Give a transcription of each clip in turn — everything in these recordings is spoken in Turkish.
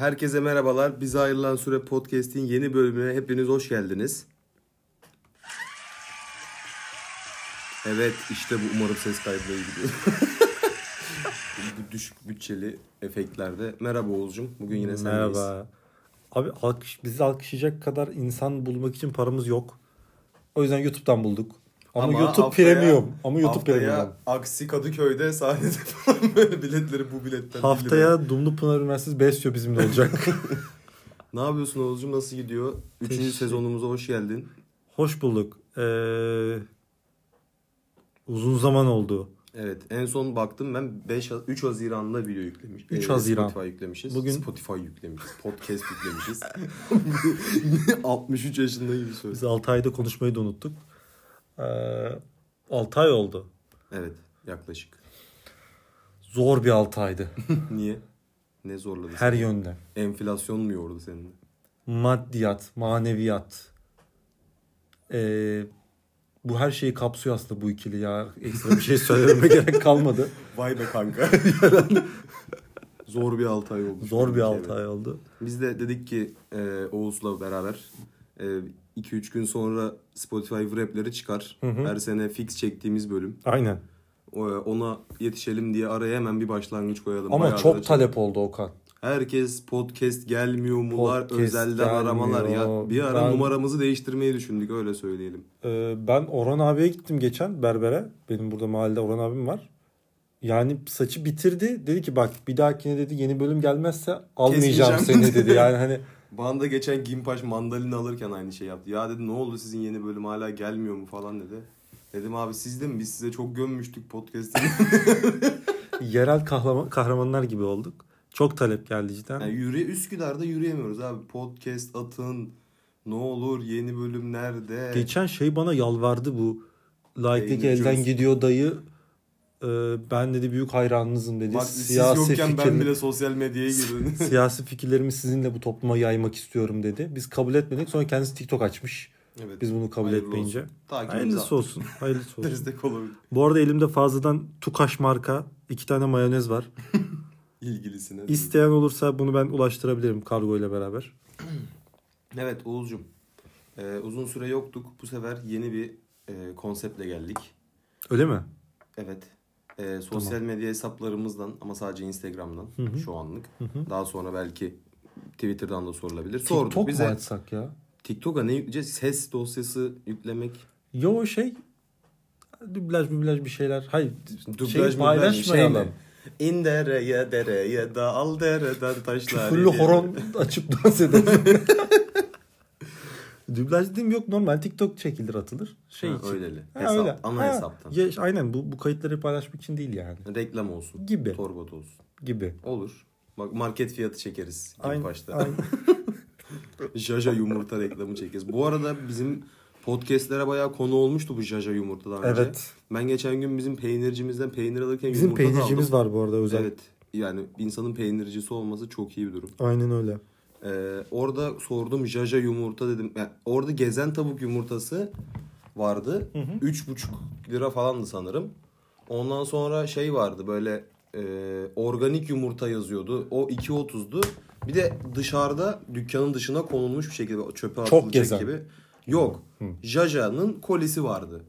Herkese merhabalar. Bize ayrılan süre podcast'in yeni bölümüne hepiniz hoş geldiniz. Evet işte bu umarım ses kaydına iyi gidiyor. bu düşük bütçeli efektlerde. Merhaba Oğuzcum. Bugün yine sendeyiz. Merhaba. Abi alkış, bizi alkışlayacak kadar insan bulmak için paramız yok. O yüzden YouTube'dan bulduk. Ama, YouTube haftaya- Premium. Ama YouTube Premium. Aksi Kadıköy'de sahnede falan böyle biletleri bu biletten. Haftaya Dumlupınar Üniversitesi Besyo bizimle olacak. Ne yapıyorsun Oğuzcum? Nasıl gidiyor? Üçüncü Teşekkür- sezonumuza hoş geldin. Hoş bulduk. Ee, uzun zaman oldu. Evet en son baktım ben 5 3 Haziran'da video yüklemiş. 3 Ee, Haziran. Spotify yüklemişiz. Bugün- Spotify yüklemişiz. Podcast yüklemişiz. 63 yaşında gibi söz. Biz 6 ayda konuşmayı da unuttuk. Ee, 6 ay oldu. Evet yaklaşık. Zor bir 6 aydı. Niye? Ne zorladı? Her seni? yönden. Enflasyon mu yordu seninle? Maddiyat, maneviyat. Ee, bu her şeyi kapsıyor aslında bu ikili ya. Ekstra bir şey söylememe gerek kalmadı. Vay be kanka. Zor bir 6 ay oldu. Zor bir 6 Evet. ay oldu. Biz de dedik ki e, Oğuz'la beraber 2-3 gün sonra Spotify Wrap'leri çıkar. Hı hı. Her sene fix çektiğimiz bölüm. Aynen. Ona yetişelim diye araya hemen bir başlangıç koyalım. Ama Bayağı çok da- talep oldu Okan. Herkes podcast gelmiyor mular, Podcast özelden aramalar ya. gelmiyor. Bir ara Ben- numaramızı değiştirmeyi düşündük öyle söyleyelim. Ee, ben Orhan abiye gittim geçen berbere. Benim burada mahallede Orhan abim var. Yani saçı bitirdi. Dedi ki bak bir dahakine dedi yeni bölüm gelmezse almayacağım seni dedi. Yani hani Bana da geçen Gimpaş mandalina alırken aynı şey yaptı. Ya dedi ne oldu sizin yeni bölüm hala gelmiyor mu falan dedi. Dedim abi siz de mi? Biz size çok gömmüştük podcast'ı. yerel kahraman, kahramanlar gibi olduk. Çok talep geldi cidden. yani yürü, Üsküdar'da yürüyemiyoruz abi. Podcast atın. Ne olur yeni bölüm nerede? Geçen şey bana yalvardı bu. Peynir elden gidiyor dayı. Ee, ben dedi büyük hayranınızım dedi. Bak siz siyasi yokken ben fikirli- bile sosyal medyaya girdim. siyasi fikirlerimi sizinle bu topluma yaymak istiyorum dedi. Biz kabul etmedik. Sonra kendisi TikTok açmış. evet. Biz bunu kabul Hayırlı etmeyince. olsun. Takibimizi Hayırlısı olsun. Hayırlısı olsun. Destek olabilir. Bu arada elimde fazladan Tukaş marka iki tane mayonez var. İlgilisine. İsteyen olursa bunu ben ulaştırabilirim kargo ile beraber. Evet Oğuz'cum. Ee, uzun süre yoktuk. Bu sefer yeni bir e, konseptle geldik. Öyle mi? Evet. Ee, sosyal medya hesaplarımızdan ama sadece Instagram'dan Hı hı. şu anlık. Hı hı. Daha sonra belki Twitter'dan da sorulabilir. Sorduk TikTok bize. mu açsak ya? TikTok'a ne yükleyeceğiz? Ses dosyası yüklemek. Yo şey dublaj dublaj bir şeyler. Hayır Dublaj şey paylaşmayalım. şey? İn dereye dereye dal dereden taşlar. Küfürlü horon açıp dans edelim. Dublaj dediğim yok normal TikTok çekilir atılır. Şey Ha, için. öyleli. Ha, Hesap, öyle. ana Ha, hesaptan. Ya, aynen bu bu kayıtları paylaşmak için değil yani. Reklam olsun. Gibi. Torbat olsun. Gibi. Olur. Bak market fiyatı çekeriz. Aynen. Aynen. başta. aynen. Jaja yumurta reklamı çekeriz. Bu arada bizim podcastlere bayağı konu olmuştu bu Jaja yumurtadan önce. evet. Ben geçen gün bizim peynircimizden peynir alırken Bizim yumurta da peynircimiz aldım. var bu arada özel. Evet. Yani insanın peynircisi olması çok iyi bir durum. Aynen öyle. Ee, orada sordum Jaja yumurta dedim. Yani orada gezen tavuk yumurtası vardı. Hı hı. 3,5 lira falandı sanırım. Ondan sonra şey vardı böyle e, organik yumurta yazıyordu. O 2.30'du. Bir de dışarıda dükkanın dışına konulmuş bir şekilde çöpe atılacak gezen. gibi. Yok. Hı. Jaja'nın kolisi vardı.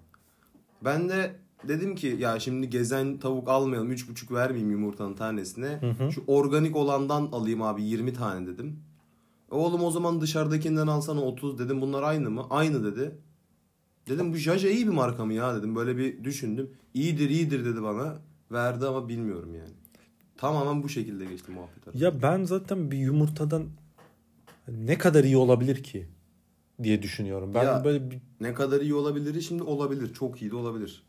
Ben de dedim ki ya şimdi gezen tavuk almayalım 3.5 vermeyeyim yumurtanın tanesine. Hı hı. Şu organik olandan alayım abi 20 tane dedim. Oğlum o zaman dışarıdakinden alsana 30 dedim. Bunlar aynı mı? Aynı dedi. Dedim bu Jaja iyi bir marka mı ya dedim. Böyle bir düşündüm. İyidir iyidir dedi bana. Verdi ama bilmiyorum yani. Tamamen bu şekilde geçti muhabbet arası. Ya ben zaten bir yumurtadan ne kadar iyi olabilir ki diye düşünüyorum. Ben Ya- böyle bir... Ne kadar iyi olabilir şimdi olabilir. Çok iyi de olabilir.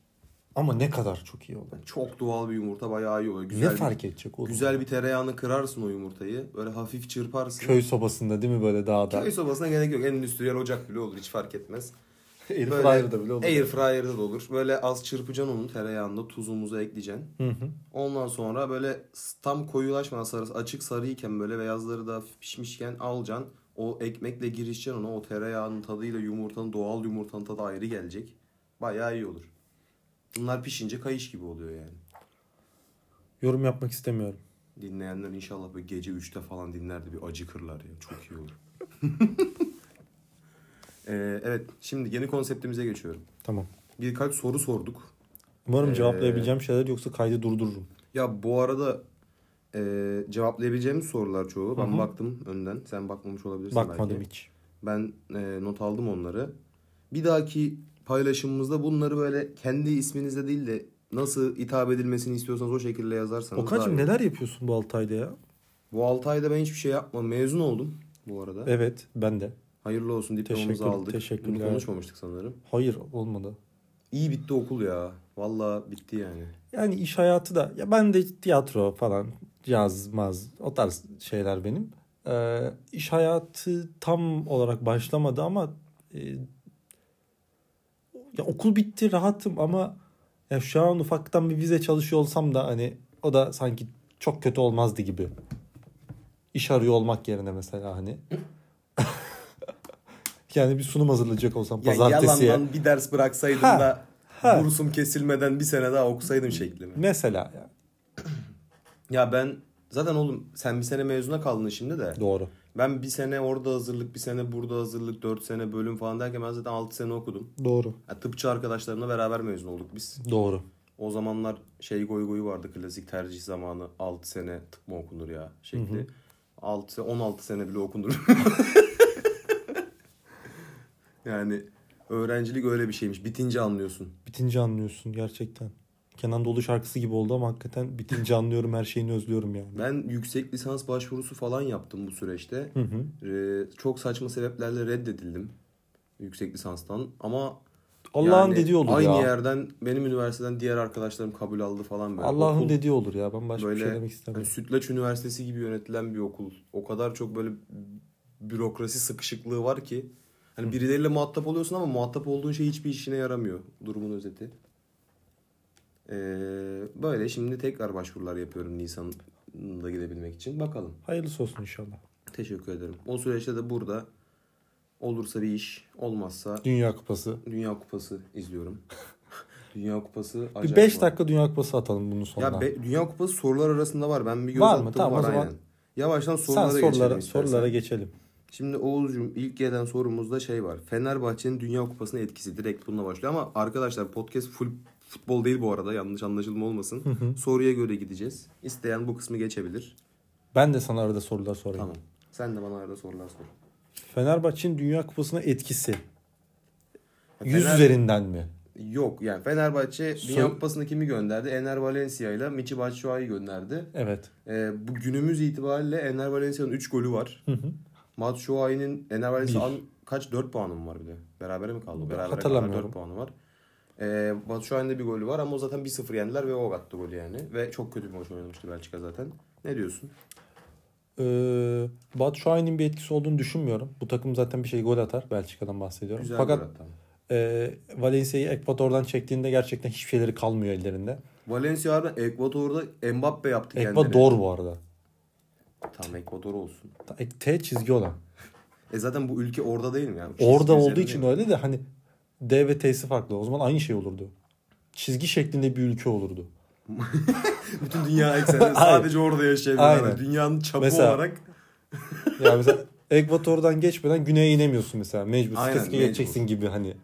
Ama ne kadar çok iyi olabilir. Çok doğal bir yumurta bayağı iyi oluyor. Güzel ne bir- fark edecek oğlum? Güzel bir tereyağını kırarsın o yumurtayı. Böyle hafif çırparsın. köy sobasında değil mi böyle dağda? Köy sobasına gerek yok. Endüstriyel ocak bile olur. Hiç fark etmez. Air fryer'da bile olur. Air fryer'da da olur. Böyle az çırpacaksın onu tereyağında tuzumuzu ekleyeceksin. Hı hı. Ondan sonra böyle tam koyulaşmadan sarısı açık sarıyken böyle beyazları da pişmişken alacaksın. O ekmekle girişeceksin ona. O tereyağının tadıyla yumurtanın doğal yumurtanın tadı ayrı gelecek. Bayağı iyi olur. Bunlar pişince kayış gibi oluyor yani. Yorum yapmak istemiyorum. Dinleyenler inşallah böyle gece 3'te falan dinler de bir acıkırlar ya. Çok iyi olur. Ee, evet şimdi yeni konseptimize geçiyorum. Tamam. Birkaç soru sorduk. Umarım Ee, cevaplayabileceğim şeyler yoksa kaydı durdururum. Ya bu arada e, cevaplayabileceğimiz sorular çoğu. Ben Hı hı. baktım önden. Sen bakmamış olabilirsin Bakmadım belki. hiç. Ben e, not aldım onları. Bir dahaki paylaşımımızda bunları böyle kendi isminizle değil de nasıl hitap edilmesini istiyorsanız o şekilde yazarsanız. Okan'cığım neler yapıyorsun bu 6 ayda ya? Bu 6 ayda ben hiçbir şey yapmadım. Mezun oldum bu arada. Evet ben de. Hayırlı olsun diplomamızı Teşekkür- aldık. teşekkürler. Bunu konuşmamıştık sanırım. Hayır olmadı. İyi bitti okul ya. Valla bitti yani. Yani iş hayatı da ya ben de tiyatro falan yazmaz o tarz şeyler benim. Ee, iş hayatı tam olarak başlamadı ama e, ya okul bitti rahatım ama ya şu an ufaktan bir vize çalışıyor olsam da hani o da sanki çok kötü olmazdı gibi. İş arıyor olmak yerine mesela hani. yani bir sunum hazırlayacak olsam Ya pazartesiye. yalandan bir ders bıraksaydım Ha, da ha. bursum kesilmeden bir sene daha okusaydım şekli mi? Mesela ya. Ya ben zaten oğlum sen bir sene mezuna kaldın şimdi de. Doğru. Ben bir sene orada hazırlık, bir sene burada hazırlık, dört sene bölüm falan derken ben zaten altı sene okudum. Doğru. Ya tıpçı arkadaşlarımla beraber mezun olduk biz. Doğru. O zamanlar şey goy goyu vardı klasik tercih zamanı 6 sene tıp mı okunur ya şekli. Hı hı. 6 16 sene bile okunur. yani öğrencilik öyle bir şeymiş. Bitince anlıyorsun. Bitince anlıyorsun gerçekten. Kenan Doğulu şarkısı gibi oldu ama hakikaten bitince anlıyorum her şeyini özlüyorum yani. Ben yüksek lisans başvurusu falan yaptım bu süreçte. Hı hı. Ee, çok saçma sebeplerle reddedildim yüksek lisanstan ama Allah'ın yani dediği olur aynı ya. yerden benim üniversiteden diğer arkadaşlarım kabul aldı falan böyle. Allah'ın Okul- dediği olur ya. Ben başka bir böyle şey demek hani istemiyorum. Sütlaç Üniversitesi gibi yönetilen bir okul. O kadar çok böyle bürokrasi sıkışıklığı var ki. Hani birileriyle muhatap oluyorsun ama muhatap olduğun şey hiçbir işine yaramıyor. Durumun özeti. Ee, böyle şimdi tekrar başvurular yapıyorum Nisan'da gidebilmek için. Bakalım. Hayırlısı olsun inşallah. Teşekkür ederim. O süreçte de burada olursa bir iş, olmazsa Dünya Kupası. Dünya Kupası izliyorum. Dünya Kupası Bir acayip 5 var. dakika Dünya Kupası atalım bunun sonuna. Ya be- Dünya Kupası sorular arasında var. Ben bir göz Var mı? attım Tamam, o var zaman aynen. Yavaştan Sen sorulara geçelim sorulara, istersen. sorulara geçelim. Şimdi Oğuz'cum ilk gelen sorumuzda şey var. Fenerbahçe'nin Dünya Kupası'na etkisi direkt bununla başlıyor. Ama arkadaşlar podcast full futbol değil bu arada. Yanlış anlaşılma olmasın. Soruya göre gideceğiz. İsteyen bu kısmı geçebilir. Ben de sana arada sorular sorayım. Tamam. Sen de bana arada sorular sor. Fenerbahçe'nin Dünya Kupası'na etkisi. Ya 100 Fener- üzerinden mi? Yok yani Fenerbahçe Sor- Dünya Kupası'na kimi gönderdi? Ener Valencia ile Michi Batshuayi gönderdi. Evet. Ee, bu günümüz itibariyle Ener Valencia'nın 3 golü var. Hı hı. Batshuayi'nin Ener Valencia Bir. an- kaç 4 puanı mı var bir de? Berabere mi kaldı? Berabere Hatırlamıyorum. 4 puanı var. Ee, Batshuayi'nin de bir golü var ama o zaten 1-0 yendiler ve o attı golü yani. Ve çok kötü bir maç oynamıştı Belçika zaten. Ne diyorsun? Ee, Batshuayi'nin bir etkisi olduğunu düşünmüyorum. Bu takım zaten bir şey gol atar. Belçika'dan bahsediyorum. Güzel Fakat e, Valencia'yı Ekvator'dan çektiğinde gerçekten hiçbir şeyleri kalmıyor ellerinde. Valencia harbiden Ekvador'da Mbappe yaptı kendini. Ekvador bu arada. Tamam Ekvador olsun. T çizgi olan. E zaten bu ülke orada değil mi yani? Çizgi Orada olduğu için öyle de hani D ve T'si farklı. O zaman aynı şey olurdu. Çizgi şeklinde bir ülke olurdu. Bütün dünya ekseni sadece orada yaşayabilir. Aynen. Dünyanın çapı Mesela- olarak Yani mesela Ekvator'dan geçmeden güneye inemiyorsun mesela. Mecbur. Mecbur. geçeceksin gibi hani.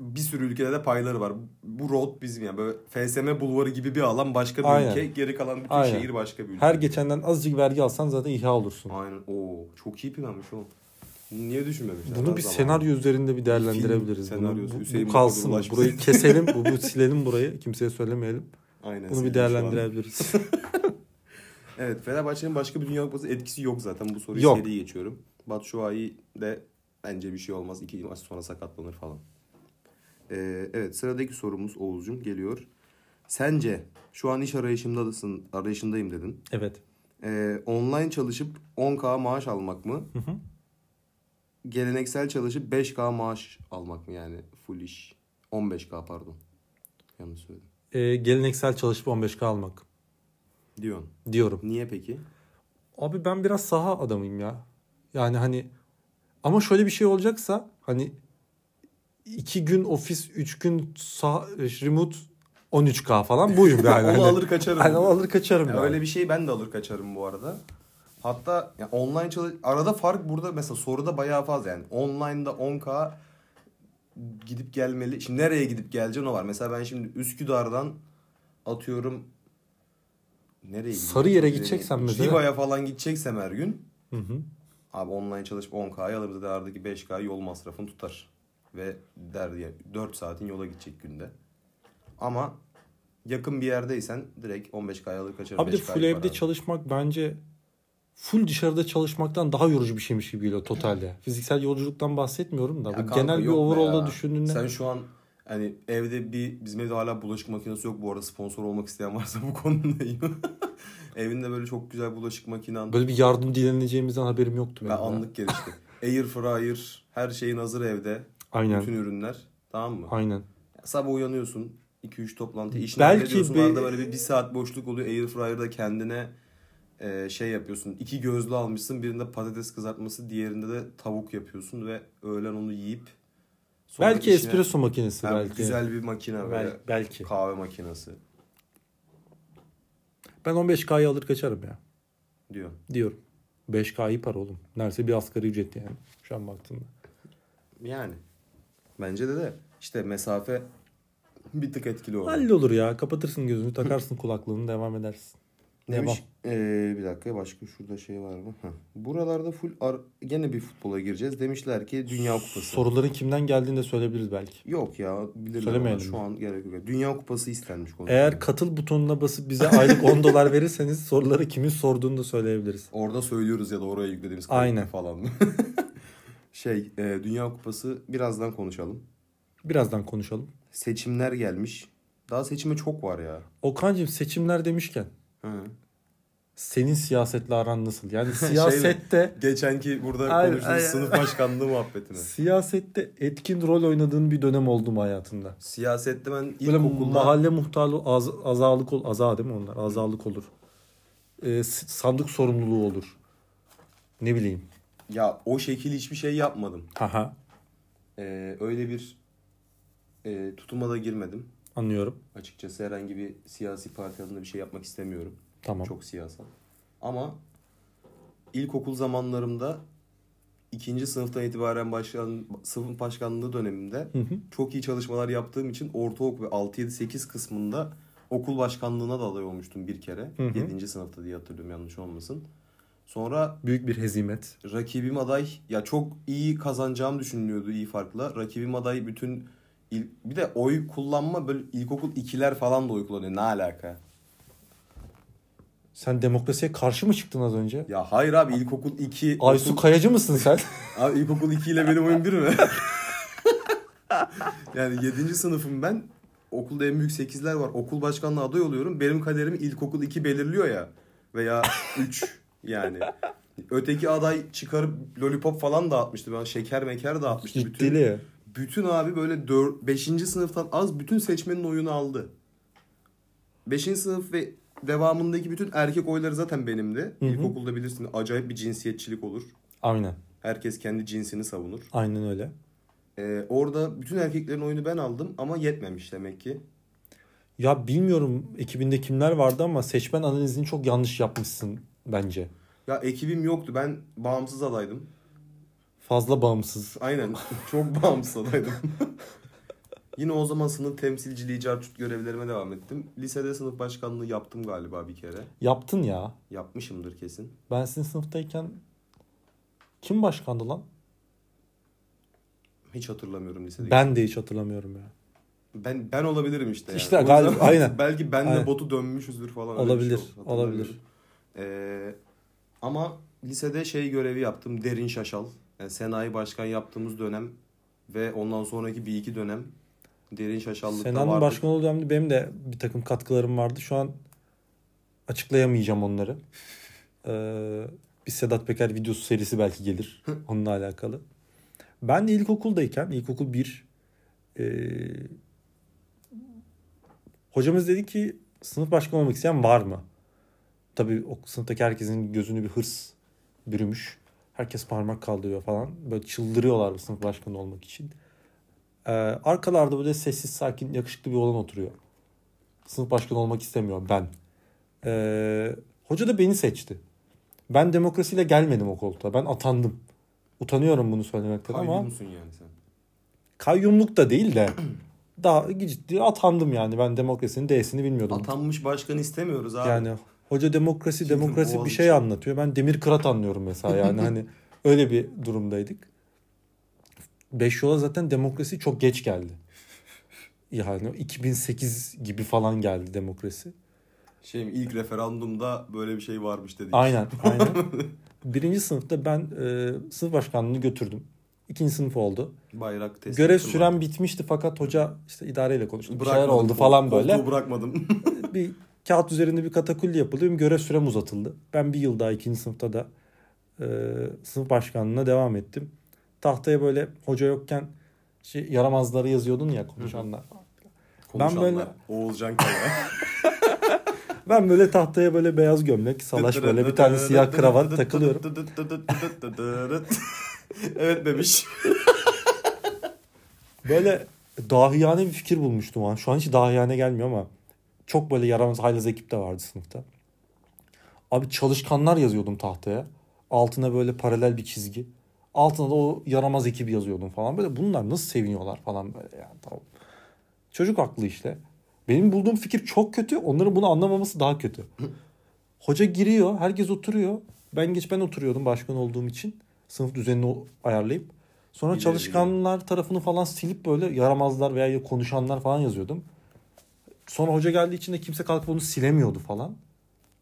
Bir sürü ülkede de payları var. Bu road bizim yani böyle FSM bulvarı gibi bir alan başka bir Aynen. ülke. Geri kalan bütün Aynen. şehir başka bir ülke. Her geçenden azıcık vergi alsan zaten İHA olursun. Aynen. Oo çok iyi planmış o. Bunu niye düşünmemişler? Bunu bir senaryo üzerinde bir değerlendirebiliriz. film Bunu- bu, Hüseyin bu kalsın. Ulaşmış. Burayı keselim. bu, bu silelim burayı. Kimseye söylemeyelim. Aynen. Bunu bir değerlendirebiliriz. Evet Fenerbahçe'nin başka bir Dünya Kupası etkisi yok zaten. Bu soruyu Yok. seri geçiyorum. Batshuayi de bence bir şey olmaz. İki maç sonra sakatlanır falan. Ee, evet sıradaki sorumuz Oğuz'cum geliyor. Sence şu an iş arayışındasın, arayışındayım dedin. evet. Ee, online çalışıp 10k maaş almak mı? Hı hı. Geleneksel çalışıp 5k maaş almak mı yani full iş? 15k pardon. Yanlış söyledim. Ee, geleneksel çalışıp 15K almak Diyorsun. diyorum. Niye peki? Abi ben biraz saha adamıyım ya. Yani hani ama şöyle bir şey olacaksa hani iki gün ofis, üç gün saha, remote 13K falan buyum yani. Onu Hani- alır kaçarım. Hani alır kaçarım. Ya yani. öyle bir şey ben de alır kaçarım bu arada. Hatta ya online çalış arada fark burada mesela soruda bayağı fazla yani. Online'da 10K gidip gelmeli. Şimdi nereye gidip geleceğin o var. Mesela ben şimdi Üsküdar'dan atıyorum nereye? Sarıyer'e ileri- mesela- Riva'ya falan gideceksem her gün Hı hı. abi online çalışıp 10K'yı alırız da aradaki 5K yol masrafını tutar. Ve der ya 4 saatin yola gidecek günde. Ama yakın bir yerdeysen direkt 15K'ya alır kaçarım. Abi de 5K'yı full evde çalışmak bence full dışarıda çalışmaktan daha yorucu bir şeymiş gibi geliyor totalde. Fiziksel yolculuktan bahsetmiyorum da. Ya kanka genel bir overall'da düşündüğünde Sen şu an hani evde bir bizim evde hala bulaşık makinesi yok bu arada sponsor olmak isteyen varsa bu konudayım. Evinde böyle çok güzel bulaşık makinen. böyle bir yardım dileneceğimizden haberim yoktu Ben benim. ya. anlık gelişti. Air fryer her şeyin hazır evde. Aynen. Bütün ürünler. Tamam mı? Aynen. Sabah uyanıyorsun. 2-3 toplantı işini Belki bir- böyle bir, bir saat boşluk oluyor. Air fryer'da kendine e, şey yapıyorsun. İki gözlü almışsın. Birinde patates kızartması, diğerinde de tavuk yapıyorsun ve öğlen onu yiyip sonra Belki işine- espresso makinesi Ha, belki. Güzel bir makine böyle. Bel- belki. Kahve makinesi Ben 15K'yı alır kaçarım ya. diyor. Diyorum. 5K iyi para oğlum. Neredeyse bir asgari ücret yani. Şu an baktığımda. Yani. Bence de de işte mesafe bir tık etkili oldu. Hallolur ya. Kapatırsın gözünü, takarsın kulaklığını, devam edersin. Demiş, ee, bir dakika başka şurada şey var mı? Heh. Buralarda full ar- gene bir futbola gireceğiz. Demişler ki Dünya Kupası. Soruların kimden geldiğini de söyleyebiliriz belki. Yok ya bilirler ama Söylemeyelim şu mi? an gerek yok. Dünya Kupası istenmiş konu. Eğer katıl butonuna basıp bize aylık 10 dolar verirseniz soruları kimin sorduğunu da söyleyebiliriz. Orada söylüyoruz ya da oraya yüklediğimiz Aynen. falan. şey e, Dünya Kupası birazdan konuşalım. Birazdan konuşalım. Seçimler gelmiş. Daha seçime çok var ya. Okan'cığım seçimler demişken Hı. senin siyasetle aran nasıl? Yani Şeyle- siyasette Geçenki burada Aynen, konuştuğumuz aynen. sınıf başkanlığı muhabbetine. siyasette etkin rol oynadığın bir dönem oldu mu hayatında? Siyasette ben Böyle ilkokulda mahalle muhtarlığı az, azalık ol, aza değil mi onlar? Azalık olur. Ee, sandık sorumluluğu olur. Ne bileyim. ya o şekil hiçbir şey yapmadım. Haha Ee, öyle bir e, tutuma da girmedim. Anlıyorum. Açıkçası herhangi bir siyasi parti adına bir şey yapmak istemiyorum. Tamam. Çok siyasal. Ama ilkokul zamanlarımda ikinci sınıftan itibaren başlayan sınıf başkanlığı döneminde Hı hı. çok iyi çalışmalar yaptığım için ortaokul ve 6-7-8 kısmında okul başkanlığına da aday olmuştum bir kere. Hı hı. 7. sınıfta diye hatırlıyorum yanlış olmasın. Sonra Büyük bir hezimet. rakibim aday ya çok iyi kazanacağım düşünülüyordu iyi farkla. Rakibim aday bütün il, bir de oy kullanma böyle ilkokul ikiler falan da oy kullanıyor. Ne alaka? Sen demokrasiye karşı mı çıktın az önce? Ya hayır abi ilkokul 2 Aysu Kayacı mısın sen? Abi ilkokul 2 ile benim oyun bir mi? yani 7. sınıfım ben. Okulda en büyük 8'ler var. Okul başkanlığı aday oluyorum. Benim kaderimi ilkokul 2 belirliyor ya. Veya 3 yani. Öteki aday çıkarıp lollipop falan dağıtmıştı. Ben şeker meker dağıtmıştı. Bütün, Ciddili. Bütün abi böyle 4, 5. sınıftan az bütün seçmenin oyunu aldı. 5. sınıf ve devamındaki bütün erkek oyları zaten benimdi. Hı hı. İlkokulda bilirsin acayip bir cinsiyetçilik olur. Aynen. Herkes kendi cinsini savunur. Aynen öyle. Ee, orada bütün erkeklerin oyunu ben aldım ama yetmemiş demek ki. Ya bilmiyorum ekibinde kimler vardı ama seçmen analizini çok yanlış yapmışsın bence. Ya ekibim yoktu. Ben bağımsız adaydım. Fazla bağımsız. Aynen. Çok bağımsız adaydım. Yine o zaman sınıf temsilciliği, carçut görevlerime devam ettim. Lisede sınıf başkanlığı yaptım galiba bir kere. Yaptın ya. Yapmışımdır kesin. Ben sizin sınıftayken kim başkandı lan? Hiç hatırlamıyorum lisede. Ben de hiç hatırlamıyorum ya. ben ben olabilirim işte. Yani. İşte O yüzden galiba- aynen. Belki ben de botu dönmüşüzdür falan. bir Olabilir, şey olabilir. Ee, ama lisede şey görevi yaptım. Derin Şaşal. Yani Senayi Başkan yaptığımız dönem ve ondan sonraki bir iki dönem Derin Şaşallıkta Sena'nın vardık. başkan olduğu dönemde benim de bir takım katkılarım vardı. Şu an açıklayamayacağım onları. Ee, bir Sedat Peker videosu serisi belki gelir onunla alakalı. Ben de ilkokuldayken, ilkokul 1 ee, hocamız dedi ki sınıf başkanı olmak isteyen var mı? Tabii o sınıftaki herkesin gözünü bir hırs bürümüş. Herkes parmak kaldırıyor falan. Böyle çıldırıyorlar bu sınıf başkanı olmak için. Ee, arkalarda böyle sessiz sakin yakışıklı bir oğlan oturuyor. Sınıf başkanı olmak istemiyorum ben. Ee, hoca da beni seçti. Ben demokrasiyle gelmedim o koltuğa. Ben atandım. Utanıyorum bunu söylemekten ama Kayyumsun yani sen. kayyumluk da değil de daha ciddi atandım yani. Ben demokrasinin D'sini bilmiyordum. Atanmış başkan istemiyoruz abi. Yani hoca demokrasi Kim demokrasi bir şey anlatıyor. Ben demir kırat anlıyorum mesela yani hani öyle bir durumdaydık. Beş yola zaten demokrasi çok geç geldi. Yani 2008 gibi falan geldi demokrasi. Şey ilk referandumda böyle bir şey varmış dedik. Aynen aynen. Birinci sınıfta ben e, sınıf başkanlığını götürdüm. İkinci sınıf oldu. Bayrak teslim Görev süren bitmişti fakat hoca işte idareyle konuştu. Bir şeyler oldu falan böyle. Koltuğu bırakmadım. bir kağıt üzerinde bir katakulli yapıldı. Benim görev sürem uzatıldı. Ben bir yıl daha ikinci sınıfta da e, sınıf başkanlığına devam ettim. Tahtaya böyle hoca yokken şey, yaramazları yazıyordun ya konuşanlar. Konuşanlar. böyle- Oğuzcan Kaya. Ben böyle tahtaya böyle beyaz gömlek, salaş böyle bir tane siyah kravat takılıyorum. evet bebiş. Böyle dahiyane bir fikir bulmuştum an. Şu an hiç dahiyane gelmiyor ama çok böyle yaramaz haylaz ekip de vardı sınıfta. Abi çalışkanlar yazıyordum tahtaya. Altına böyle paralel bir çizgi. Altına da o yaramaz ekibi yazıyordum falan. Böyle bunlar nasıl seviniyorlar falan böyle yani tamam. Çocuk aklı işte. Benim bulduğum fikir çok kötü. Onların bunu anlamaması daha kötü. Hoca giriyor. Herkes oturuyor. Ben geç ben oturuyordum başkan olduğum için. Sınıf düzenini ayarlayıp. Sonra Biliyorum, çalışkanlar tarafını falan silip böyle yaramazlar veya konuşanlar falan yazıyordum. Sonra hoca geldiği için de kimse kalkıp onu silemiyordu falan.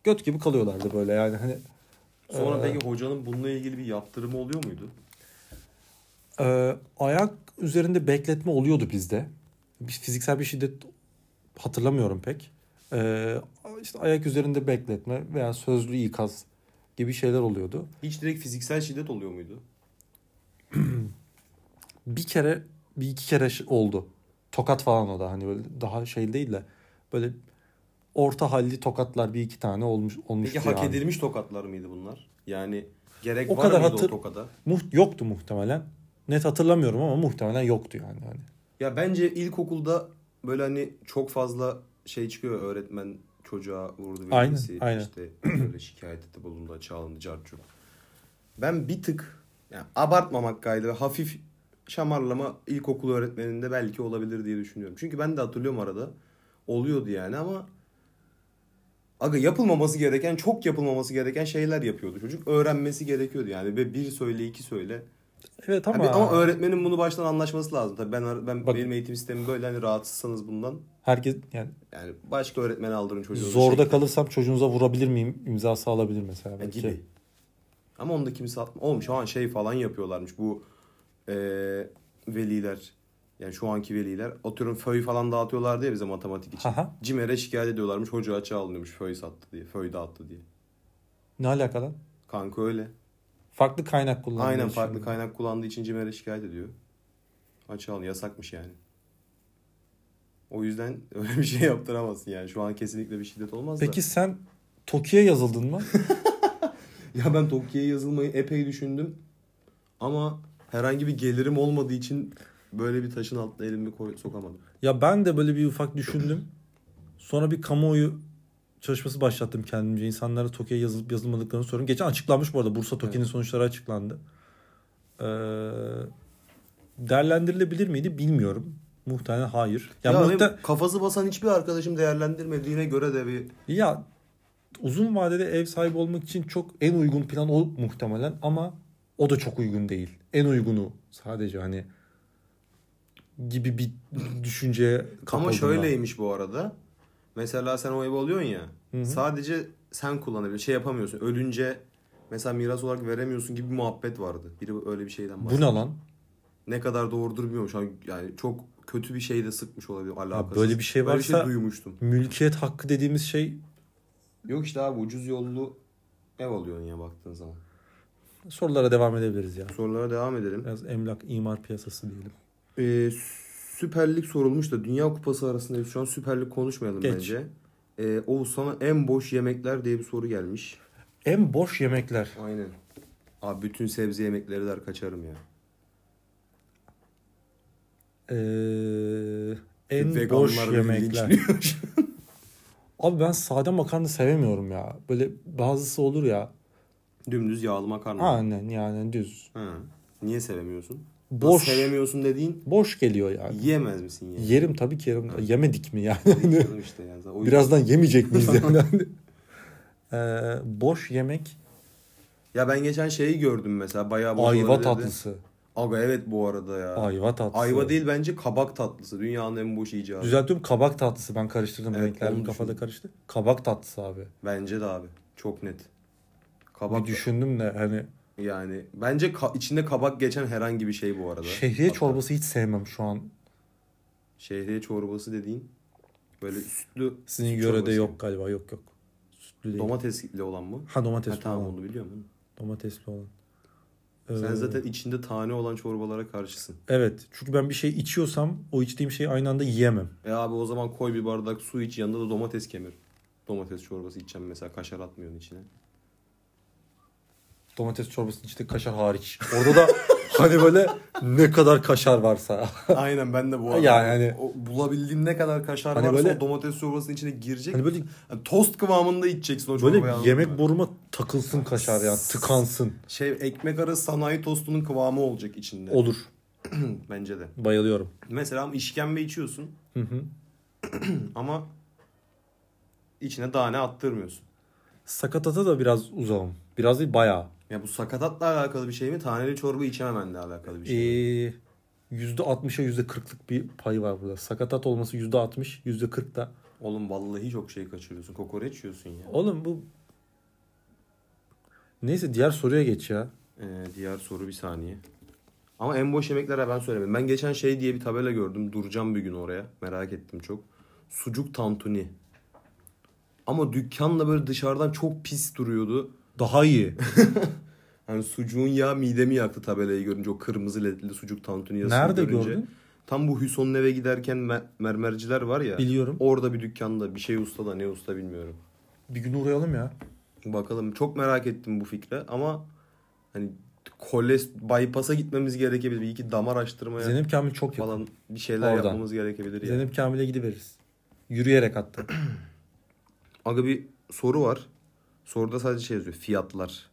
Göt gibi kalıyorlardı böyle yani hani. Sonra Ee, peki hocanın bununla ilgili bir yaptırımı oluyor muydu? Ee, ayak üzerinde bekletme oluyordu bizde. Bir fiziksel bir şiddet hatırlamıyorum pek. Ee, işte ayak üzerinde bekletme veya sözlü ikaz gibi şeyler oluyordu. Hiç direkt fiziksel şiddet oluyor muydu? Bir kere bir iki kere oldu. Tokat falan o da hani böyle daha şey değil de böyle orta halli tokatlar bir iki tane olmuş olmuştu Peki hak yani. edilmiş tokatlar mıydı bunlar? Yani gerek O var kadar mıydı hatır- o tokada? Muht- yoktu muhtemelen. Net hatırlamıyorum ama muhtemelen yoktu yani. hani. Ya bence ilkokulda böyle hani çok fazla şey çıkıyor öğretmen çocuğa vurdu Aynen, birisi aynen. işte böyle şikayette bulundu çalındı carçuk. Ben bir tık yani abartmamak kaydı hafif şamarlama ilkokul öğretmeninde belki olabilir diye düşünüyorum. Çünkü ben de hatırlıyorum arada oluyordu yani ama Aga yapılmaması gereken, çok yapılmaması gereken şeyler yapıyordu çocuk. Öğrenmesi gerekiyordu yani ve bir söyle iki söyle. Evet ama, Ama, ama öğretmenin bunu baştan anlaşması lazım. Tabii ben ben Bak- benim eğitim sistemim böyle hani rahatsızsanız bundan herkes yani yani başka öğretmen aldırın çocuğunuzu. zorda Şey- kalırsam çocuğunuza vurabilir miyim imzası alabilir mesela Ya belki. gibi. Ama onu da kimse atma. Oğlum şu an şey falan yapıyorlarmış bu eee, veliler. Yani şu anki veliler atıyorum föy falan dağıtıyorlar diye bize matematik için. Aha. Cimer'e şikayet ediyorlarmış. Hoca açığa alınıyormuş föy sattı diye. Föy dağıttı diye. Ne alakalı? Kanka öyle. Farklı kaynak kullanıyor. Aynen şimdi. farklı kaynak kullandığı için Cimer'e şikayet ediyor. Açığa alın. Yasakmış yani. O yüzden öyle bir şey yaptıramazsın yani. Şu an kesinlikle bir şiddet olmaz Peki da. sen TOKİ'ye yazıldın mı? Ya ben Tokyo'ya yazılmayı epey düşündüm. Ama herhangi bir gelirim olmadığı için böyle bir taşın altına elimi koy sokamadım. ya ben de böyle bir ufak düşündüm. Sonra bir kamuoyu çalışması başlattım kendimce. İnsanlara TOKİ'ye yazılıp yazılmadıklarını soruyorum. Geçen açıklanmış bu arada. Bursa TOKİ'nin sonuçları açıklandı. Ee, değerlendirilebilir miydi bilmiyorum. Muhtemelen hayır. Ya, Ya, muhte- kafası basan hiçbir arkadaşım değerlendirmediğine göre de bir ya uzun vadede ev sahibi olmak için çok en uygun plan o muhtemelen ama o da çok uygun değil. En uygunu sadece hani gibi bir düşünceye kapıldım. Ama ben. şöyleymiş bu arada. Mesela sen o evi alıyorsun ya. Hı hı. Sadece sen kullanabiliyorsun. Şey yapamıyorsun. Ölünce mesela miras olarak veremiyorsun gibi bir muhabbet vardı. Biri öyle bir şeyden Bu bahsediyor. ne lan? Ne kadar doğrudur bilmiyorum. Şu an yani çok kötü bir şey de sıkmış olabilir alakasız. böyle bir şey Böyle bir varsa- şey duymuştum. Mülkiyet hakkı dediğimiz şey Yok işte abi ucuz yollu ev alıyorsun ya baktığın zaman. sorulara devam edebiliriz ya. Sorulara devam edelim. Biraz emlak imar piyasası diyelim. Ee, Süper Lig sorulmuş da Dünya Kupası arasında şu an Süper Lig konuşmayalım Geç. bence. Ee, Oğuz sana en boş yemekler diye bir soru gelmiş. En boş yemekler. Aynen. Abi bütün sebze yemekleri der kaçarım ya. Ee, en Veganlar boş beni yemekler. linçliyor. Abi ben sade makarna sevemiyorum ya. Böyle bazısı olur ya. Dümdüz yağlı makarna. Aynen yani düz. Ha. Niye sevemiyorsun? Boş. Sevemiyorsun dediğin Boş geliyor yani. yiyemez misin yani? Yerim tabii ki yerim. Yemedik mi yani? Canım işte yani. O Birazdan yemeyecek miyiz yani? Ee, boş yemek Ya ben geçen şeyi gördüm mesela bayağı boş ayva tatlısı. Aga evet bu arada ya. Ayva tatlısı. Ayva değil bence kabak tatlısı. Dünyanın en boş icadı. Düzeltiyorum kabak tatlısı. Ben karıştırdım. Evet, Renkler onu bir kafada karıştı. Kabak tatlısı abi. Bence de abi. Çok net. Kabak Bir düşündüm de hani yani bence ka- içinde kabak geçen herhangi bir şey bu arada. şehriye Hatta çorbası hiç sevmem şu an. Şehriye çorbası dediğin böyle sütlü Sizin süt yörede çorbası. yok galiba. Yok yok. Sütlü değil. Domatesli olan mı? ha domatesli Ha, tamam olan. onu biliyorum. Domatesli olan. Sen Ee, zaten içinde tane olan çorbalara karşısın. Evet. Çünkü ben bir şey içiyorsam o içtiğim şeyi aynı anda yiyemem. E abi o zaman koy bir bardak su iç yanında da domates kemir. Domates çorbası içeceğim mesela kaşar atmıyorsun içine. Domates çorbasının içinde kaşar hariç. Orada da hani böyle ne kadar kaşar varsa. Aynen ben de bu arada. Yani hani- o bulabildiğin ne kadar kaşar Hani varsa böyle- o domates çorbasının içine girecek. Hani böyle Yani tost kıvamında içeceksin o çorbayı. böyle yemek mı? boruma takılsın kaşar ya. Tıkansın. Şey ekmek arası sanayi tostunun kıvamı olacak içinde. Olur. Bence de. Bayılıyorum. Mesela işkembe içiyorsun Hı hı. ama içine tane attırmıyorsun. Sakatata da biraz uzağım. Biraz değil bayağı. Ya bu sakatatla alakalı bir şey mi? Taneli çorba içememenle alakalı bir şey mi? Ee, %60'a %40'lık bir payı var burada. Sakatat olması %60, %40 da. Oğlum vallahi çok şey kaçırıyorsun. Kokoreç yiyorsun ya. Oğlum bu... Neyse diğer soruya geç ya. Ee, diğer soru bir saniye. Ama en boş yemeklere ben söylemedim. Ben geçen şey diye bir tabela gördüm. Duracağım bir gün oraya. Merak ettim çok. Sucuk tantuni. Ama dükkanla böyle dışarıdan çok pis duruyordu. Daha iyi. Hani sucuğun yağı midemi yaktı tabelayı görünce. O kırmızı ledli sucuk tantuni yazısını Nerede görünce. gördün? Tam bu Hüson'un eve giderken me- mermerciler var ya. Biliyorum. Orada bir dükkanda bir şey usta da ne usta bilmiyorum. Bir gün uğrayalım ya. Bakalım çok merak ettim bu fikre ama hani koles bypass'a gitmemiz gerekebilir. Bir iki damar açtırmaya Zeynep Kamil çok yakın. falan bir şeyler Oradan. yapmamız gerekebilir ya. Zeynep Kamil'e gidiveririz. Yürüyerek hatta. Aga bir soru var. Soruda sadece şey yazıyor. Fiyatlar.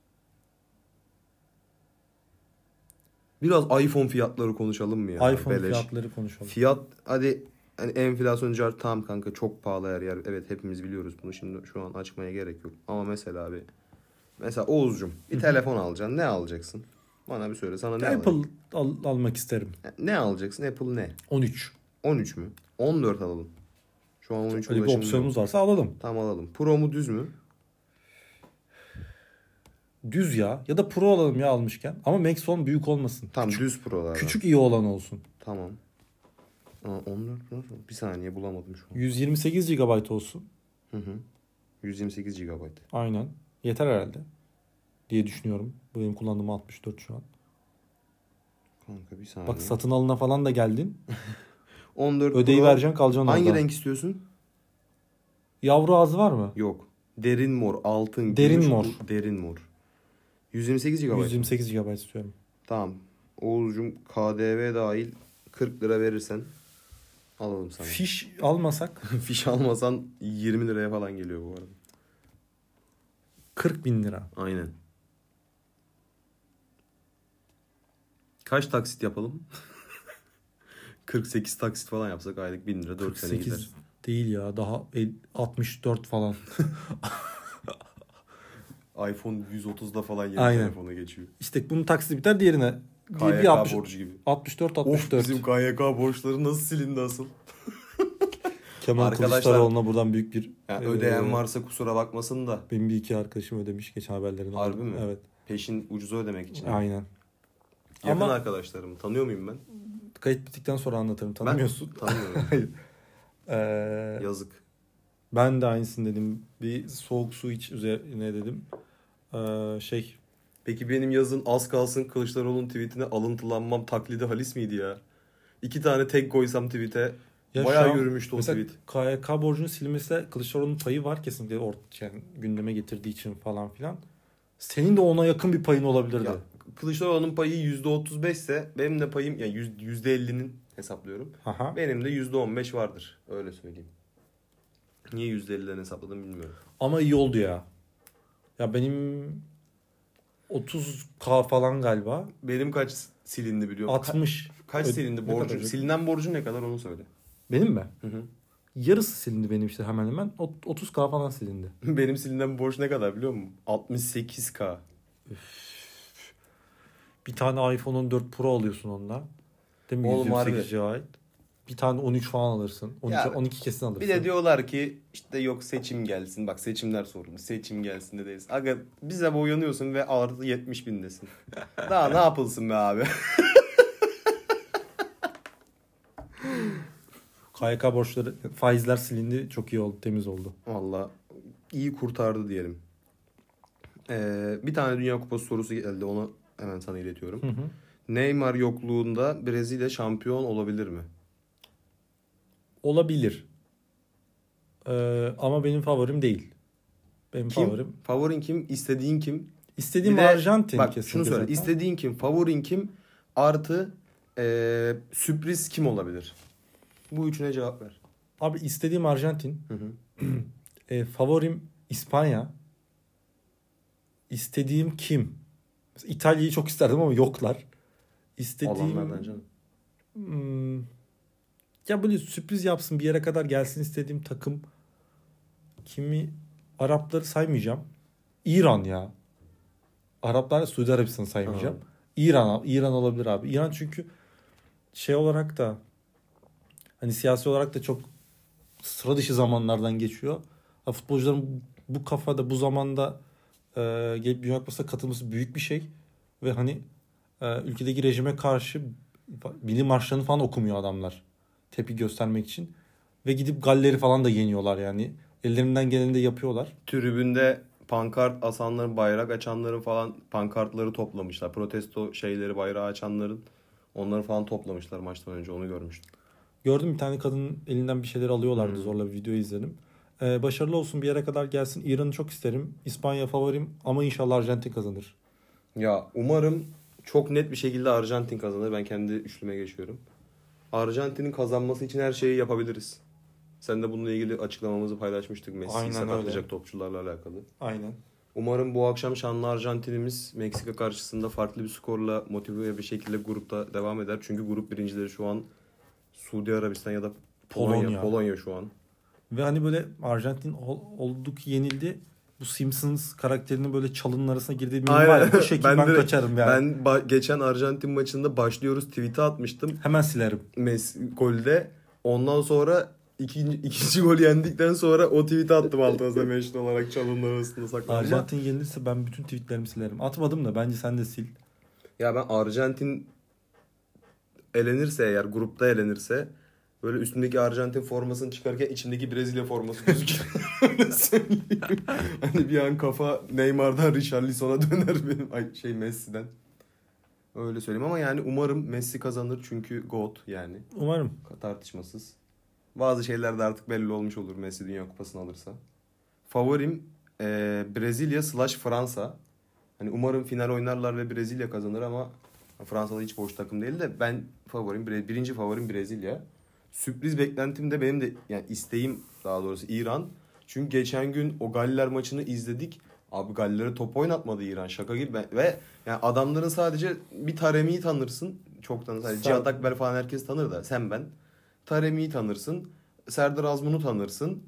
Biraz iPhone fiyatları konuşalım mı ya? iPhone Beleş. fiyatları konuşalım. Fiyat hadi hani enflasyon car tamam kanka çok pahalı her yer. Evet hepimiz biliyoruz bunu. Şimdi şu an açmaya gerek yok. Ama mesela abi mesela Oğuzcum bir telefon alacaksın. Ne alacaksın? Bana bir söyle. Sana ne Apple al- almak isterim. Ne alacaksın? Apple ne? 13. 13 mü? 14 alalım. Şu an 13 Öyle bir ulaşım opsiyonumuz yok. varsa alalım. Tamam alalım. Pro mu düz mü? Düz ya. Ya da Pro alalım ya almışken. Ama Max Phone büyük olmasın. Tamam küçük, düz Pro'lar. küçük iyi olan olsun. Tamam. Aa, 14 Pro. Bir saniye bulamadım şu an. 128 GB olsun. Hı hı. 128 GB. Aynen. Yeter herhalde. Diye düşünüyorum. Benim kullandığım 64 şu an. Kanka bir saniye. Bak satın alına falan da geldin. 14 Ödeyi Pro. vereceksin kalacaksın Hangi orada. renk istiyorsun? Yavru ağzı var mı? Yok. Derin mor, altın, Derin gümüş, mor. bu- Derin mor. 128 GB. 128 GB istiyorum. Tamam. Oğuzcum KDV dahil 40 lira verirsen alalım sana. Fiş almasak Fiş almasan 20 liraya falan geliyor bu arada. 40 bin lira. Aynen. Kaç taksit yapalım? 48 taksit falan yapsak aylık 1000 lira 4 sene gider. 48 değil ya daha el- 64 falan. iPhone 130'da falan yeni Aynen. telefona geçiyor. İşte bunun taksiti biter diğerine. Bir, bir KYK 60, borcu gibi. 64 Of 64. bizim KYK borçları nasıl silindi asıl? Kemal Arkadaşlar- Kılıçdaroğlu'na buradan büyük bir Yani e, ödeyen varsa kusura bakmasın da Benim bir iki arkadaşım ödemiş geçen haberlerini. Harbi mi? Evet. peşin ucuza ödemek için. Aynen. Yakın Ama- arkadaşlarım. Tanıyor muyum ben? Kayıt bittikten sonra anlatırım. Tanımıyorsun. Ben tanımıyorum. Ee, Yazık. ben de aynısını dedim. Bir soğuk su iç üzerine dedim. Ee, şey Peki benim yazın az kalsın Kılıçdaroğlu'nun tweetine alıntılanmam taklidi halis miydi ya? İki tane tek koysam tweete Ya bayağı an yürümüştü o tweet. KYK borcunun silmesine Kılıçdaroğlu'nun payı var kesinlikle ort yani gündeme getirdiği için falan filan. Senin de ona yakın bir payın olabilirdi. Ya, Kılıçdaroğlu'nun payı %35 ise benim de payım yani %50'nin hesaplıyorum. Aha. Benim de %15 vardır. Öyle söyleyeyim. Niye %50'den hesapladım bilmiyorum. Ama iyi oldu ya. Ya benim 30k falan galiba. Benim kaç silindi biliyor musun? Ka- 60. kaç Öde- silindi borcun? Silinen borcun ne kadar onu söyle. Benim mi? Hı hı. Yarısı silindi benim işte hemen hemen. Ot- 30k falan silindi. Benim silinen borç ne kadar biliyor musun? 68k. Bir tane iPhone 14 Pro alıyorsun onunla. Değil mi? Oğlum 128 GB. Bir tane 13 falan alırsın. 12, Ya, 12 kesin alırsın. Bir de diyorlar ki işte yok seçim gelsin. Bak seçimler sorunu. Seçim gelsin de değiliz. Aga bize boyanıyorsun ve artı 70 bindesin. Daha ne yapılsın be abi? KYK borçları, faizler silindi. Çok iyi oldu, temiz oldu. Valla iyi kurtardı diyelim. Ee, bir tane Dünya Kupası sorusu geldi. Onu hemen sana iletiyorum. Hı hı. Neymar yokluğunda Brezilya şampiyon olabilir mi? Olabilir. Ee, ama benim favorim değil. Benim Kim? favorim. Favorin kim? İstediğin kim? İstediğim Bir de- Arjantin Bak kesinlikle şunu söyle. zaten. İstediğin kim? Favorin kim? Artı ee, sürpriz kim olabilir? Bu üçüne cevap ver. Abi istediğim Arjantin. Hı hı. E, favorim İspanya. İstediğim kim? Mesela İtalya'yı çok isterdim ama yoklar. İstediğim... Alanlardan canım. Hmm, ya böyle sürpriz yapsın bir yere kadar gelsin istediğim takım kimi Arapları saymayacağım. İran ya. Araplar Suudi Arabistan'ı saymayacağım. Aha. İran İran olabilir abi. İran çünkü şey olarak da hani siyasi olarak da çok sıra dışı zamanlardan geçiyor. Ha, futbolcuların bu kafada bu zamanda e, gelip Dünya Kupası'na katılması büyük bir şey ve hani e, ülkedeki rejime karşı bilim marşlarını falan okumuyor adamlar. Tepki göstermek için. Ve gidip galleri falan da yeniyorlar yani. Ellerinden geleni de yapıyorlar. Tribünde pankart asanların, bayrak açanların falan pankartları toplamışlar. Protesto şeyleri, bayrağı açanların onları falan toplamışlar maçtan önce onu görmüştüm. Gördüm bir tane kadının elinden bir şeyler alıyorlardı Hmm. zorla bir video izledim. Ee, başarılı olsun bir yere kadar gelsin. İran'ı çok isterim. İspanya favorim ama inşallah Arjantin kazanır. Ya umarım çok net bir şekilde Arjantin kazanır. Ben kendi üçlüme geçiyorum. Arjantin'in kazanması için her şeyi yapabiliriz. Sen de bununla ilgili açıklamamızı paylaşmıştık Messi'yi Aynen sakatlayacak öyle. topçularla alakalı. Aynen. Umarım bu akşam şanlı Arjantinimiz Meksika karşısında farklı bir skorla motive bir şekilde grupta devam eder. Çünkü grup birincileri şu an Suudi Arabistan ya da Polonya. Polonya. Polonya, şu an. Ve hani böyle Arjantin ol- oldu ki yenildi. Bu Simpsons karakterinin böyle çalının arasına girdiği bir var ya, o şekilde ben, direkt- kaçarım yani. Ben geçen Arjantin maçında başlıyoruz tweet'e atmıştım. Hemen silerim. Messi golde. Ondan sonra ikinci, ikinci gol yendikten sonra o tweet'e attım altına mention olarak çalının arasında saklanma. Arjantin yenilirse ben bütün tweetlerimi silerim. Atmadım da bence sen de sil. Ya ben Arjantin elenirse eğer grupta elenirse böyle üstündeki Arjantin formasını çıkarken içindeki Brezilya forması gözüküyor. Hani bir an kafa Neymar'dan Richarlison'a döner benim ay şey Messi'den. Öyle söyleyeyim ama yani umarım Messi kazanır çünkü GOAT yani Umarım. tartışmasız. Bazı şeyler de artık belli olmuş olur Messi Dünya Kupası'nı alırsa. Favorim eee, Brezilya slash Fransa. Hani umarım final oynarlar ve Brezilya kazanır ama Fransa'da hiç boş takım değil de ben favorim birinci favorim Brezilya. Sürpriz beklentim de benim de yani isteğim daha doğrusu İran. Çünkü geçen gün o Galler maçını izledik. Abi Galler'e top oynatmadı İran şaka gibi ve yani adamların sadece bir Taremi'yi tanırsın. Çok tanır. Sen- Cihat Akber falan herkes tanır da sen ben. Taremi'yi tanırsın. Serdar Azmun'u tanırsın.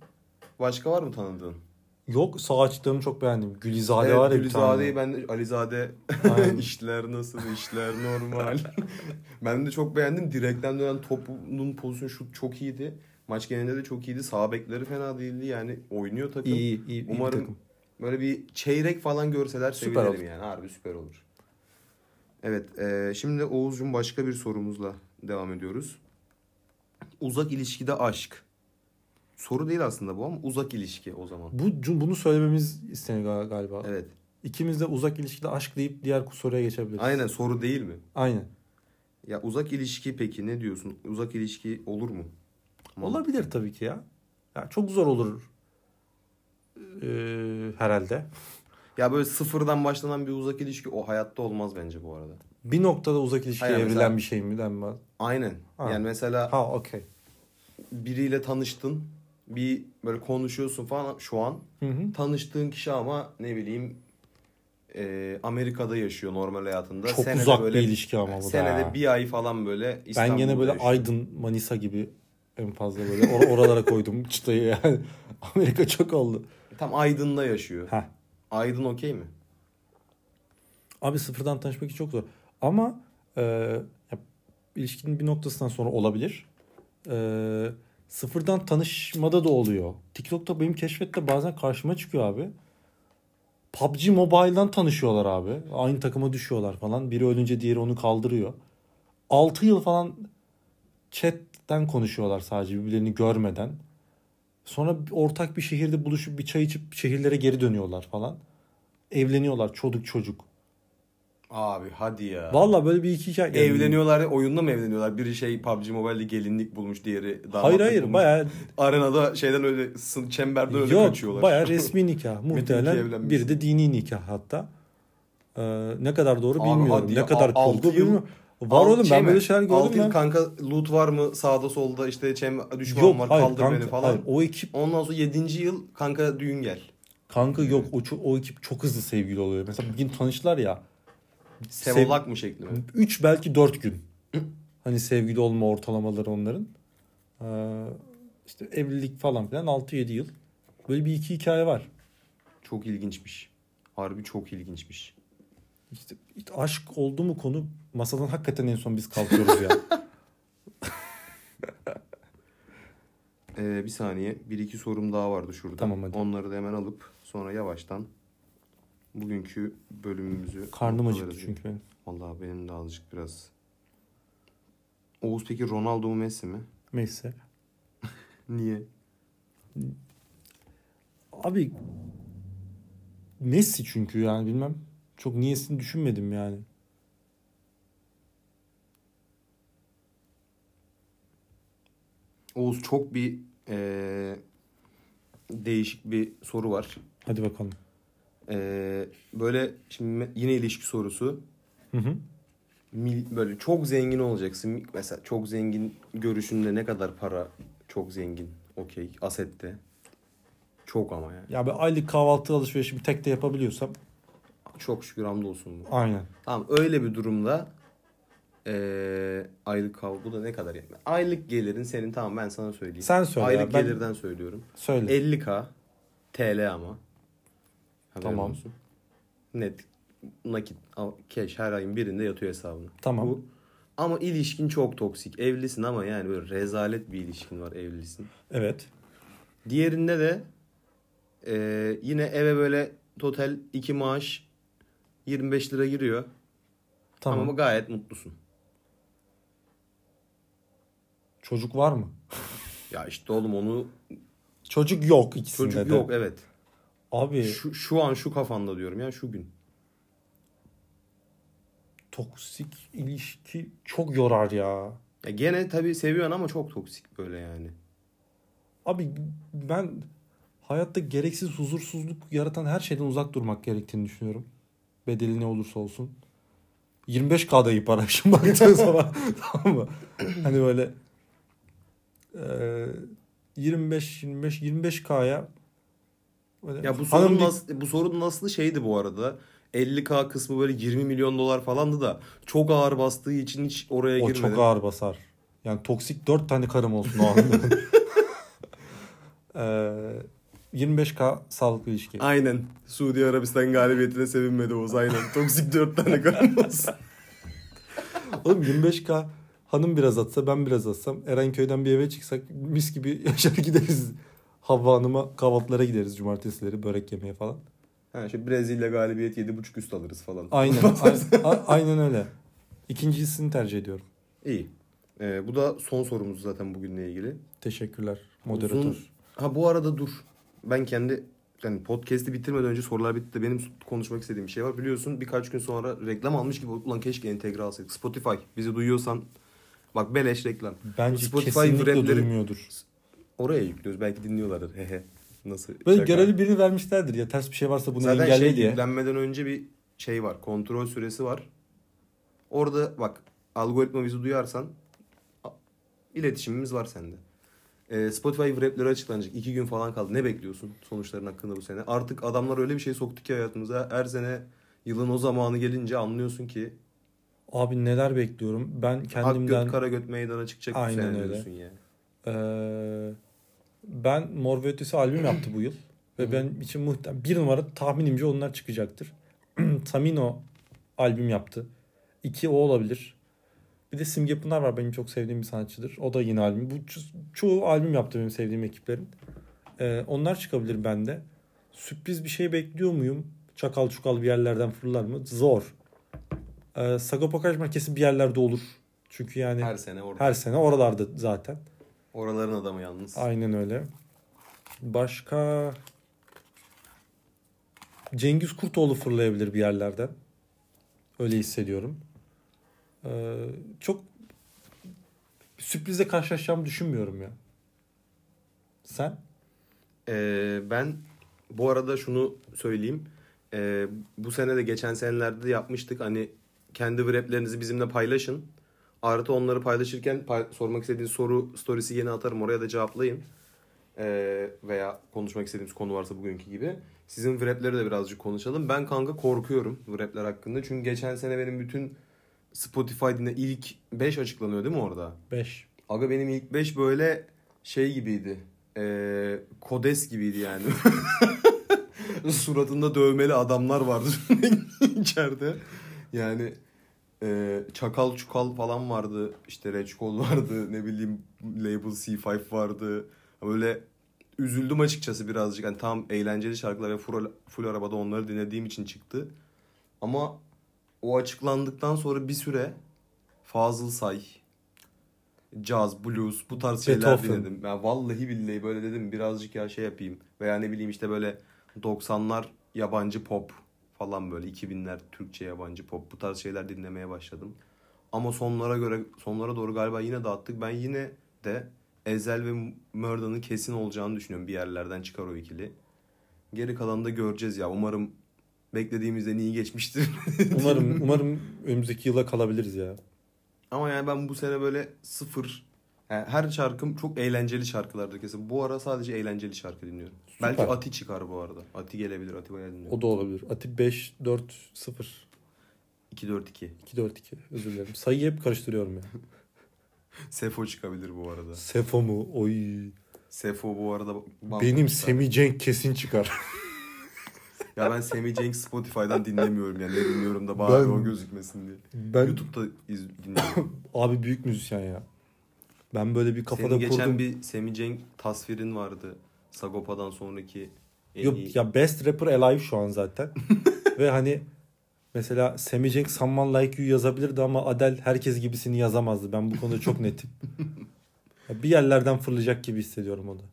Başka var mı tanıdığın? Yok sağ açıklarını çok beğendim. Gülizade Evet, var ya bir Gülizade'yi tane. ben de Alizade işler nasıl işler normal. ben de çok beğendim. Direkten dönen topunun pozisyonu şut çok iyiydi. Maç genelinde de çok iyiydi. Sağ bekleri fena değildi. Yani oynuyor takım. İyi, iyi, iyi bir Umarım takım. böyle bir çeyrek falan görseler Süper sevinirim olur. yani. Harbi süper olur. Evet. e, şimdi Oğuz'cum başka bir sorumuzla devam ediyoruz. Uzak ilişkide aşk. Soru değil aslında bu ama uzak ilişki o zaman. Bu bunu söylememiz isteniyor gal- galiba. Evet. İkimiz de uzak ilişkide aşk deyip diğer soruya geçebiliriz. Aynen soru değil mi? Aynen. Ya uzak ilişki peki ne diyorsun? Uzak ilişki olur mu? Olabilir tabii ki ya. ya çok zor olur. Ee, herhalde. Ya böyle sıfırdan başlanan bir uzak ilişki o hayatta olmaz bence bu arada. Bir noktada uzak ilişkiye Aynen, evrilen mesela- bir şey mi denmez? Aynen. Ha. Yani mesela Ha okey. biriyle tanıştın. Bir böyle konuşuyorsun falan şu an. Hı hı. Tanıştığın kişi ama ne bileyim e, Amerika'da yaşıyor normal hayatında. Çok Senede uzak böyle, bir ilişki ama bu da. Senede bir ay falan böyle Ben İstanbul'da gene böyle yaşıyor. Aydın, Manisa gibi en fazla böyle or- oralara koydum çıtayı yani. Amerika çok oldu. Tam Aydın'da yaşıyor. Heh. Aydın okey mi? Abi sıfırdan tanışmak çok zor. Ama e, ya, ilişkinin bir noktasından sonra olabilir. E, sıfırdan tanışmada da oluyor. TikTok'ta benim keşfette bazen karşıma çıkıyor abi. PUBG Mobile'dan tanışıyorlar abi. Aynı takıma düşüyorlar falan. Biri ölünce diğeri onu kaldırıyor. 6 yıl falan chatten konuşuyorlar sadece birbirlerini görmeden. Sonra ortak bir şehirde buluşup bir çay içip şehirlere geri dönüyorlar falan. Evleniyorlar çocuk çocuk. Abi hadi ya. Valla böyle bir iki hikaye. yani- Evleniyorlar oyunda mı evleniyorlar? Biri şey PUBG Mobile'de gelinlik bulmuş diğeri damatlık Hayır hayır bulmuş. baya Arenada şeyden öyle çemberden öyle yok kaçıyorlar. baya resmi nikah muhtemelen biri de dini nikah hatta. Ee, ne kadar doğru Abi bilmiyorum. ne ya, kadar yıl- bilmiyorum. Var Alt- oğlum şey ben mi? böyle şeyler gördüm yıl ben. kanka loot var mı sağda solda işte çem düşman Yok var hayır kaldır kanka, beni falan. hayır, o ekip Ondan sonra 7. yıl kanka düğün gel. kanka yok o, o ekip çok hızlı sevgili oluyor. Mesela bir gün tanıştılar ya. Sevolak mı şekli mi? 3 belki 4 gün. Hani sevgili olma ortalamaları onların. Ee, işte evlilik falan filan 6-7 yıl. Böyle bir iki hikaye var. Çok ilginçmiş. Harbi çok ilginçmiş. İşte, işte aşk oldu mu konu masadan hakikaten en son biz kalkıyoruz ya. Ee, bir saniye. Bir iki sorum daha vardı şurada. Tamam, hadi. Onları da hemen alıp sonra yavaştan bugünkü bölümümüzü Karnım acıktı çünkü benim. Vallahi benim de azıcık biraz. Oğuz peki Ronaldo mu Messi mi? Neyse. Niye? Abi Messi çünkü yani bilmem. Çok niyesini düşünmedim yani. Oğuz çok bir eee, değişik bir soru var. Hadi bakalım. Eee, böyle şimdi yine ilişki sorusu. Hı hı. Böyle çok zengin olacaksın. Mesela çok zengin görüşünde ne kadar para çok zengin. Okey. Asette. Çok ama yani. Ya ben aylık kahvaltı alışverişi bir tek de yapabiliyorsam Çok şükür hamdolsun bu. aynen. Tamam öyle bir durumda eee aylık kav bu da ne kadar yani? Aylık gelirin senin tamam ben sana söyleyeyim. Sen söyle Aylık ya, ben- gelirden söylüyorum. Söyle. 50k TL ama. Haberin Tamam. olsun. Net nakit cash her ayın birinde yatıyor hesabına. Tamam. Bu. Ama ilişkin çok toksik. Evlisin ama yani böyle rezalet bir ilişkin var evlisin. Evet. Diğerinde de eee, yine eve böyle total iki maaş 25 lira giriyor. Tamam. Ama gayet mutlusun. Çocuk var mı? Ya işte oğlum onu Çocuk yok ikisinde çocuk de. yok evet. Abi Şu, şu an şu kafanda diyorum ya şu gün. toksik ilişki çok yorar ya. Ya gene tabii seviyorsun ama çok toksik böyle yani. Abi ben hayatta gereksiz huzursuzluk yaratan her şeyden uzak durmak gerektiğini düşünüyorum. Bedeli ne olursa olsun. 25K'da iyi para şimdi baktığın zaman. tamam mı? Hani böyle eee 25 25 25K'ya böyle Ya bu hanım bir- nasıl, bu sorunun aslı şeydi bu arada. 50k kısmı böyle 20 milyon dolar falandı da çok ağır bastığı için hiç oraya o girmedi. çok ağır basar. Yani toksik 4 tane karım olsun o anda. Eee 25K sağlıklı ilişki. Aynen. Suudi Arabistan galibiyetine sevinmedi Oğuz aynen. Toksik 4 tane karın olsun. Oğlum 25K hanım biraz atsa ben biraz atsam Erenköy'den bir eve çıksak mis gibi yaşar gideriz. Havva Hanım'a kahvaltılara gideriz cumartesileri börek yemeye falan. ha, şu Brezilya galibiyet 7.5 üst alırız falan. Aynen. a- a- aynen öyle. İkincisini tercih ediyorum. İyi. Ee, bu da son sorumuz zaten bugünle ilgili. Teşekkürler moderatör. Uzun- Ha bu arada dur. Ben kendi yani podcast'i bitirmeden önce sorular bitti. de Benim konuşmak istediğim bir şey var. Biliyorsun birkaç gün sonra reklam almış gibi ulan keşke entegre alsaydık. Spotify bizi duyuyorsan bak beleş reklam. Bence Spotify kesinlikle rapleri- duymuyordur. Oraya yüklüyoruz. Belki dinliyorlardır. Hehe. Nasıl? Böyle şaka. görevli birini vermişlerdir ya ters bir şey varsa bunu Zaten engelle şey diye. yüklenmeden önce bir şey var. Kontrol süresi var. Orada bak algoritma bizi duyarsan iletişimimiz var sende. Ee, Spotify rapleri açıklanacak. iki gün falan kaldı. Ne bekliyorsun sonuçların hakkında bu sene? Artık adamlar öyle bir şey soktu ki hayatımıza. Her sene yılın o zamanı gelince anlıyorsun ki Abi neler bekliyorum. Ben kendimden göt kara göt meydana çıkacak bu Aynen sene öyle. diyorsun ya. Ee, ben Mor ve Ötesi albüm yaptı bu yıl. Ve benim için muhtemelen bir numara tahminimce onlar çıkacaktır. Tamino albüm yaptı. İki o olabilir. Bir de Simge Pınar var benim çok sevdiğim bir sanatçıdır. O da yine albüm. Bu ço- çoğu albüm yaptı benim sevdiğim ekiplerin. Ee, onlar çıkabilir bende. Sürpriz bir şey bekliyor muyum? Çakal çukal bir yerlerden fırlar mı? Zor. Ee, Sagopa Kajmer kesin bir yerlerde olur. Çünkü yani her, Her sene orada. her sene oralarda zaten. Oraların adamı yalnız. Aynen öyle. Başka Cengiz Kurtoğlu fırlayabilir bir yerlerden. Öyle hissediyorum. Ee, çok sürprize karşılaşacağımı düşünmüyorum ya. Sen? Ee, ben bu arada şunu söyleyeyim. Ee, bu sene de geçen senelerde de yapmıştık. Hani kendi raplerinizi bizimle paylaşın. Artı onları paylaşırken pay- sormak istediğiniz soru storiesi yeni atarım. Oraya da cevaplayın. Ee, veya konuşmak istediğimiz konu varsa bugünkü gibi. Sizin rapleri de birazcık konuşalım. Ben kanka korkuyorum rapler hakkında. Çünkü geçen sene benim bütün Spotify dinle ilk 5 açıklanıyor değil mi orada? 5. Aga benim ilk 5 böyle şey gibiydi. Ee, kodes gibiydi yani. Suratında dövmeli adamlar vardı içeride. Yani e, çakal çukal falan vardı. İşte reçkol vardı. Ne bileyim label C5 vardı. Böyle üzüldüm açıkçası birazcık. Yani tam eğlenceli şarkılar ve full, full arabada onları dinlediğim için çıktı. Ama o açıklandıktan sonra bir süre Fazıl Say, caz, blues bu tarz şeyler Beethoven. dinledim. Ya vallahi billahi böyle dedim birazcık ya şey yapayım. Veya ne bileyim işte böyle 90'lar yabancı pop falan böyle 2000'ler Türkçe yabancı pop bu tarz şeyler dinlemeye başladım. Ama sonlara göre sonlara doğru galiba yine dağıttık. Ben yine de Ezel ve Murda'nın kesin olacağını düşünüyorum. Bir yerlerden çıkar o ikili. Geri kalanı da göreceğiz ya. Umarım beklediğimizden iyi geçmiştir. Umarım umarım önümüzdeki yıla kalabiliriz ya. Ama yani ben bu sene böyle sıfır yani her şarkım çok eğlenceli şarkılardır kesin. Bu ara sadece eğlenceli şarkı dinliyorum. Süper. Belki Ati çıkar bu arada. Ati gelebilir. Ati bayağı dinliyorum. O da olabilir. Atip 5 4 0 2-4-2. 2 4 2 özür dilerim. Sayıyı hep karıştırıyorum ya. Sefo çıkabilir bu arada. Sefo mu? Oy. Sefo bu arada. Benim Semi Cenk kesin çıkar. Ya ben Sammy Cenk Spotify'dan dinlemiyorum yani. Dinliyorum da bari Ben- o gözükmesin diye. Ben YouTube'da iz, dinliyorum. abi büyük müzisyen ya. Ben böyle bir kafada Senin geçen kurdum. bir Sammy Cenk tasvirin vardı. Sagopa'dan sonraki en Yok iyi. ya best rapper alive şu an zaten. Ve hani mesela Semi Cenk Someone Like You yazabilirdi ama Adele herkes gibisini yazamazdı. Ben bu konuda çok netim. Bir yerlerden fırlayacak gibi hissediyorum o da.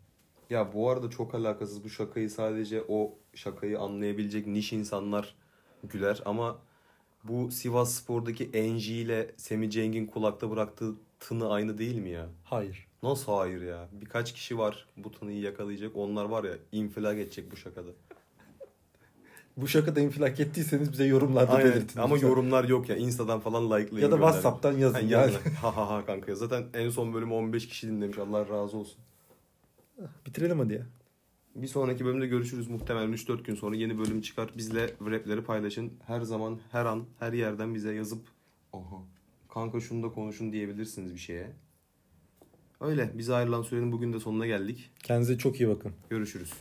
Ya bu arada çok alakasız bu şakayı sadece o şakayı anlayabilecek niş insanlar güler ama bu Sivas Spor'daki Enji ile Semi Cenk'in kulakta bıraktığı tını aynı değil mi ya? Hayır. Nasıl hayır ya? Birkaç kişi var bu tınıyı yakalayacak. Onlar var ya infilak edecek bu şakada. Bu şakada infilak ettiyseniz bize yorumlarda Aynen. belirtin. Ama lütfen. yorumlar yok ya. Insta'dan falan like'layın. ya da gönderin. WhatsApp'tan yazın. Yani Yani. ha ha ha kanka. Zaten en son bölümü 15 kişi dinlemiş. Allah razı olsun. Bitirelim hadi ya. Bir sonraki bölümde görüşürüz muhtemelen 3-4 gün sonra yeni bölüm çıkar. Bizle rapleri paylaşın. Her zaman, her an, her yerden bize yazıp Aha. Kanka şunu da konuşun diyebilirsiniz bir şeye. Öyle. Bize ayrılan sürenin bugün de sonuna geldik. Kendinize çok iyi bakın. Görüşürüz.